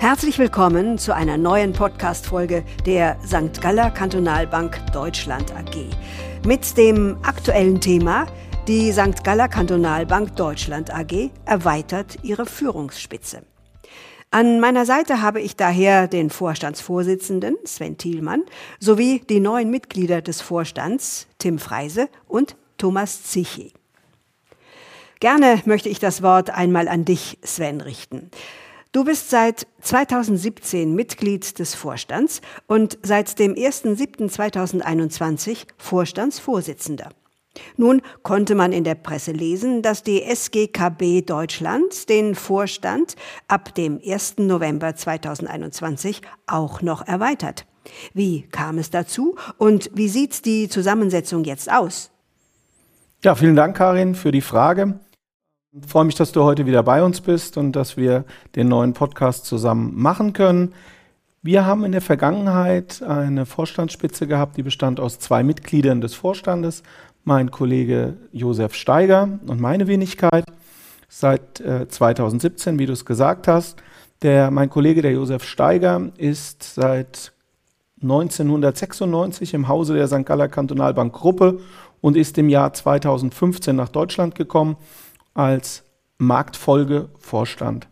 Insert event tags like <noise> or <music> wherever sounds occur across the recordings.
Herzlich willkommen zu einer neuen Podcast-Folge der St. Galler Kantonalbank Deutschland AG mit dem aktuellen Thema die St. Galler Kantonalbank Deutschland AG erweitert ihre Führungsspitze. An meiner Seite habe ich daher den Vorstandsvorsitzenden Sven Thielmann sowie die neuen Mitglieder des Vorstands Tim Freise und Thomas Zichi. Gerne möchte ich das Wort einmal an dich, Sven, richten. Du bist seit 2017 Mitglied des Vorstands und seit dem 1.7.2021 Vorstandsvorsitzender. Nun konnte man in der Presse lesen, dass die SGKB Deutschland den Vorstand ab dem 1. November 2021 auch noch erweitert. Wie kam es dazu und wie sieht die Zusammensetzung jetzt aus? Ja, vielen Dank, Karin, für die Frage. Ich freue mich, dass du heute wieder bei uns bist und dass wir den neuen Podcast zusammen machen können. Wir haben in der Vergangenheit eine Vorstandsspitze gehabt, die bestand aus zwei Mitgliedern des Vorstandes, mein Kollege Josef Steiger und meine Wenigkeit seit äh, 2017, wie du es gesagt hast. Der, mein Kollege, der Josef Steiger, ist seit 1996 im Hause der St. Galler Kantonalbank Gruppe und ist im Jahr 2015 nach Deutschland gekommen als Marktfolgevorstand.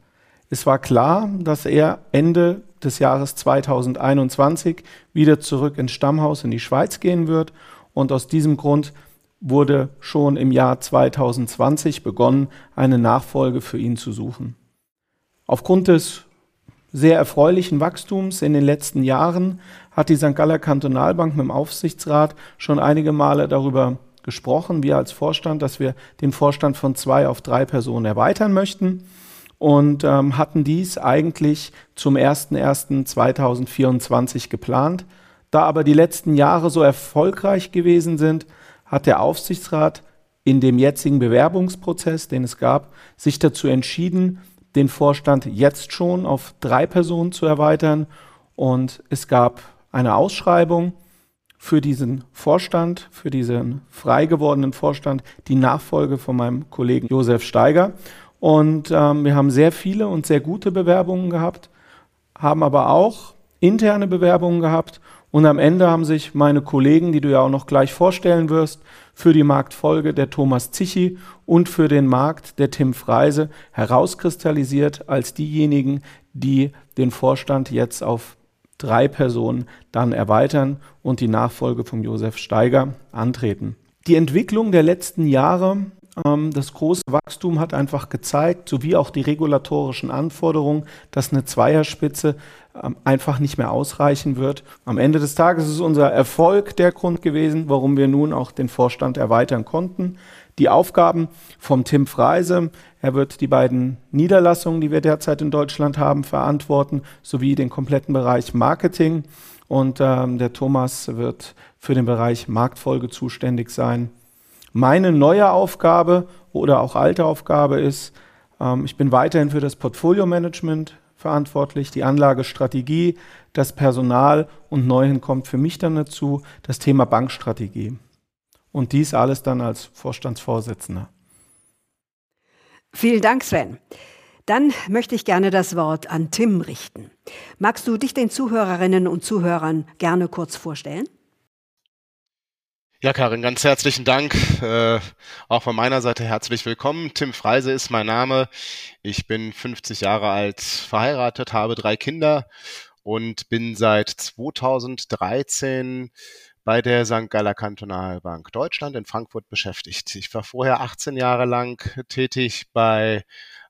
Es war klar, dass er Ende des Jahres 2021 wieder zurück ins Stammhaus in die Schweiz gehen wird und aus diesem Grund wurde schon im Jahr 2020 begonnen, eine Nachfolge für ihn zu suchen. Aufgrund des sehr erfreulichen Wachstums in den letzten Jahren hat die St. Galler Kantonalbank mit dem Aufsichtsrat schon einige Male darüber gesprochen, wir als Vorstand, dass wir den Vorstand von zwei auf drei Personen erweitern möchten und ähm, hatten dies eigentlich zum 01.01.2024 geplant. Da aber die letzten Jahre so erfolgreich gewesen sind, hat der Aufsichtsrat in dem jetzigen Bewerbungsprozess, den es gab, sich dazu entschieden, den Vorstand jetzt schon auf drei Personen zu erweitern. Und es gab eine Ausschreibung für diesen Vorstand, für diesen frei gewordenen Vorstand, die Nachfolge von meinem Kollegen Josef Steiger. Und ähm, wir haben sehr viele und sehr gute Bewerbungen gehabt, haben aber auch interne Bewerbungen gehabt und am Ende haben sich meine Kollegen, die du ja auch noch gleich vorstellen wirst, für die Marktfolge der Thomas Zichi und für den Markt der Tim Freise herauskristallisiert als diejenigen, die den Vorstand jetzt auf drei Personen dann erweitern und die Nachfolge von Josef Steiger antreten. Die Entwicklung der letzten Jahre ähm, das große Wachstum hat einfach gezeigt, sowie auch die regulatorischen Anforderungen, dass eine Zweierspitze ähm, einfach nicht mehr ausreichen wird. Am Ende des Tages ist unser Erfolg der Grund gewesen, warum wir nun auch den Vorstand erweitern konnten. Die Aufgaben vom Tim Freise, er wird die beiden Niederlassungen, die wir derzeit in Deutschland haben, verantworten, sowie den kompletten Bereich Marketing. Und ähm, der Thomas wird für den Bereich Marktfolge zuständig sein. Meine neue Aufgabe oder auch alte Aufgabe ist, ähm, ich bin weiterhin für das Portfolio-Management verantwortlich, die Anlagestrategie, das Personal und neuhin kommt für mich dann dazu das Thema Bankstrategie. Und dies alles dann als Vorstandsvorsitzender. Vielen Dank, Sven. Dann möchte ich gerne das Wort an Tim richten. Magst du dich den Zuhörerinnen und Zuhörern gerne kurz vorstellen? Ja, Karin, ganz herzlichen Dank. Äh, auch von meiner Seite herzlich willkommen. Tim Freise ist mein Name. Ich bin 50 Jahre alt, verheiratet, habe drei Kinder und bin seit 2013 bei der St. Galler Kantonalbank Deutschland in Frankfurt beschäftigt. Ich war vorher 18 Jahre lang tätig bei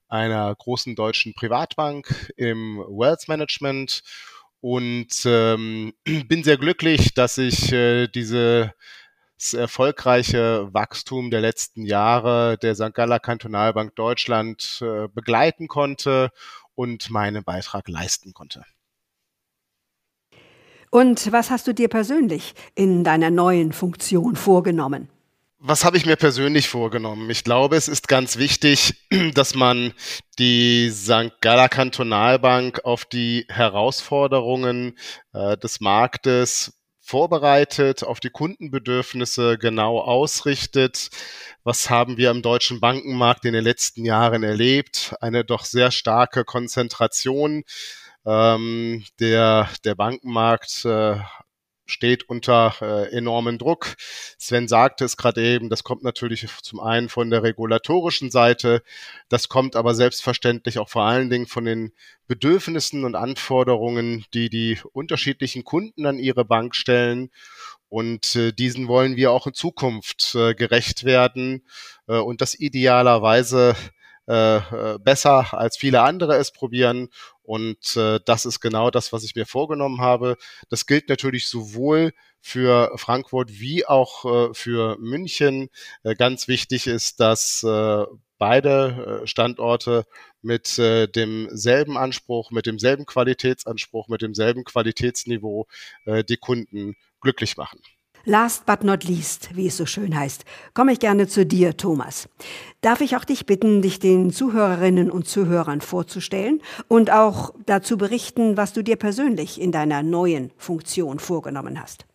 einer großen deutschen Privatbank im Wealth Management und ähm, <clears throat> bin sehr glücklich, dass ich äh, diese erfolgreiche Wachstum der letzten Jahre der St. Galler Kantonalbank Deutschland äh, begleiten konnte und meinen Beitrag leisten konnte. Und was hast du dir persönlich in deiner neuen Funktion vorgenommen? Was habe ich mir persönlich vorgenommen? Ich glaube, es ist ganz wichtig, <clears throat> dass man die St. Galler Kantonalbank auf die Herausforderungen äh, des Marktes vorbereitet, auf die Kundenbedürfnisse genau ausrichtet. Was haben wir im deutschen Bankenmarkt in den letzten Jahren erlebt? Eine doch sehr starke Konzentration Ähm, der, der Bankenmarkt äh, steht unter äh, enormen Druck. Sven sagte es gerade eben, das kommt natürlich zum einen von der regulatorischen Seite, das kommt aber selbstverständlich auch vor allen Dingen von den Bedürfnissen und Anforderungen, die die unterschiedlichen Kunden an ihre Bank stellen. Und äh, diesen wollen wir auch in Zukunft äh, gerecht werden äh, und das idealerweise äh, äh, besser als viele andere es probieren. Und äh, das ist genau das, was ich mir vorgenommen habe. Das gilt natürlich sowohl für Frankfurt wie auch äh, für München. Äh, ganz wichtig ist, dass äh, beide äh, Standorte mit äh, demselben Anspruch, mit demselben Qualitätsanspruch, mit demselben Qualitätsniveau äh, die Kunden glücklich machen. Last but not least, wie es so schön heißt, komme ich gerne zu dir, Thomas. Darf ich auch dich bitten, dich den Zuhörerinnen und Zuhörern vorzustellen und auch dazu berichten, was du dir persönlich in deiner neuen Funktion vorgenommen hast?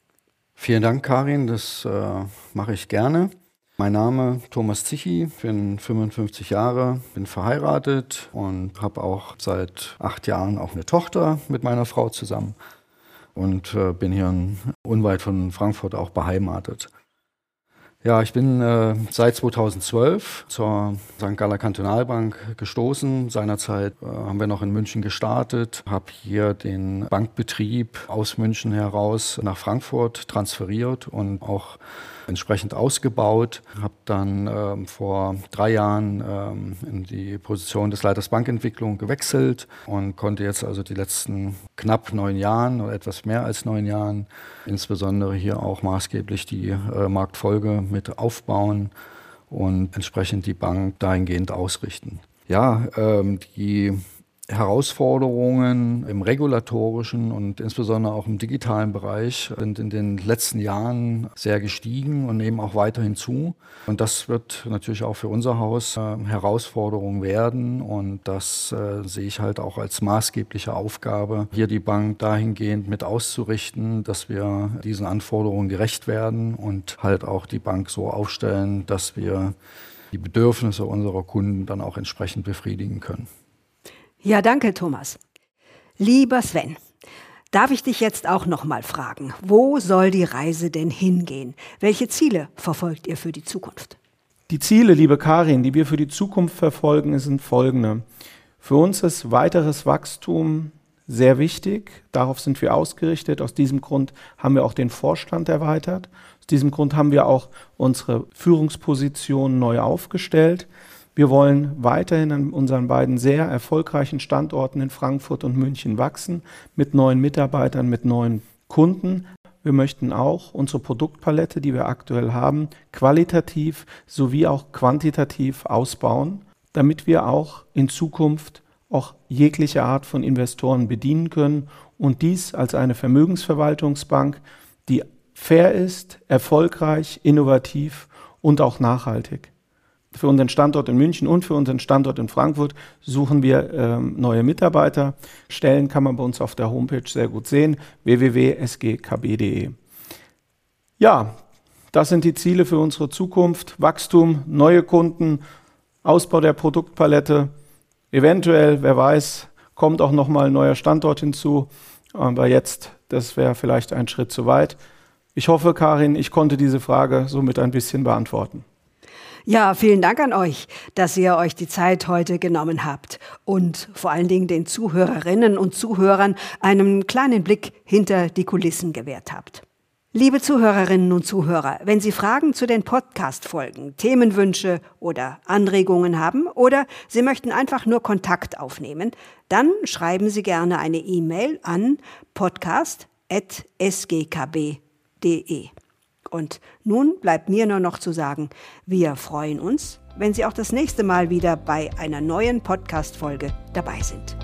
Vielen Dank, Karin, das äh, mache ich gerne. Mein Name Thomas Zichi, bin 55 Jahre, bin verheiratet und habe auch seit acht Jahren auch eine Tochter mit meiner Frau zusammen und äh, bin hier unweit von Frankfurt auch beheimatet. Ja, ich bin äh, seit 2012 zur St. Galler Kantonalbank gestoßen. Seinerzeit äh, haben wir noch in München gestartet, habe hier den Bankbetrieb aus München heraus nach Frankfurt transferiert und auch entsprechend ausgebaut. Habe dann ähm, vor drei Jahren ähm, in die Position des Leiters Bankentwicklung gewechselt und konnte jetzt also die letzten knapp neun Jahren oder etwas mehr als neun Jahren insbesondere hier auch maßgeblich die äh, Marktfolge mit aufbauen und entsprechend die Bank dahingehend ausrichten. Ja, ähm, die Herausforderungen im regulatorischen und insbesondere auch im digitalen Bereich sind in den letzten Jahren sehr gestiegen und nehmen auch weiterhin zu. Und das wird natürlich auch für unser Haus äh, Herausforderung werden. Und das äh, sehe ich halt auch als maßgebliche Aufgabe, hier die Bank dahingehend mit auszurichten, dass wir diesen Anforderungen gerecht werden und halt auch die Bank so aufstellen, dass wir die Bedürfnisse unserer Kunden dann auch entsprechend befriedigen können. Ja, danke, Thomas. Lieber Sven, darf ich dich jetzt auch noch mal fragen, wo soll die Reise denn hingehen? Welche Ziele verfolgt ihr für die Zukunft? Die Ziele, liebe Karin, die wir für die Zukunft verfolgen, sind folgende. Für uns ist weiteres Wachstum sehr wichtig. Darauf sind wir ausgerichtet. Aus diesem Grund haben wir auch den Vorstand erweitert. Aus diesem Grund haben wir auch unsere Führungsposition neu aufgestellt. Wir wollen weiterhin an unseren beiden sehr erfolgreichen Standorten in Frankfurt und München wachsen, mit neuen Mitarbeitern, mit neuen Kunden. Wir möchten auch unsere Produktpalette, die wir aktuell haben, qualitativ sowie auch quantitativ ausbauen, damit wir auch in Zukunft auch jegliche Art von Investoren bedienen können und dies als eine Vermögensverwaltungsbank, die fair ist, erfolgreich, innovativ und auch nachhaltig für unseren Standort in München und für unseren Standort in Frankfurt suchen wir ähm, neue Mitarbeiter. Stellen kann man bei uns auf der Homepage sehr gut sehen, www.sgkb.de. Ja, das sind die Ziele für unsere Zukunft. Wachstum, neue Kunden, Ausbau der Produktpalette. Eventuell, wer weiß, kommt auch nochmal ein neuer Standort hinzu. Aber jetzt, das wäre vielleicht ein Schritt zu weit. Ich hoffe, Karin, ich konnte diese Frage somit ein bisschen beantworten. Ja, vielen Dank an euch, dass ihr euch die Zeit heute genommen habt und vor allen Dingen den Zuhörerinnen und Zuhörern einen kleinen Blick hinter die Kulissen gewährt habt. Liebe Zuhörerinnen und Zuhörer, wenn Sie Fragen zu den Podcast-Folgen, Themenwünsche oder Anregungen haben oder Sie möchten einfach nur Kontakt aufnehmen, dann schreiben Sie gerne eine E-Mail an podcast.sgkb.de. Und nun bleibt mir nur noch zu sagen, wir freuen uns, wenn Sie auch das nächste Mal wieder bei einer neuen Podcast-Folge dabei sind.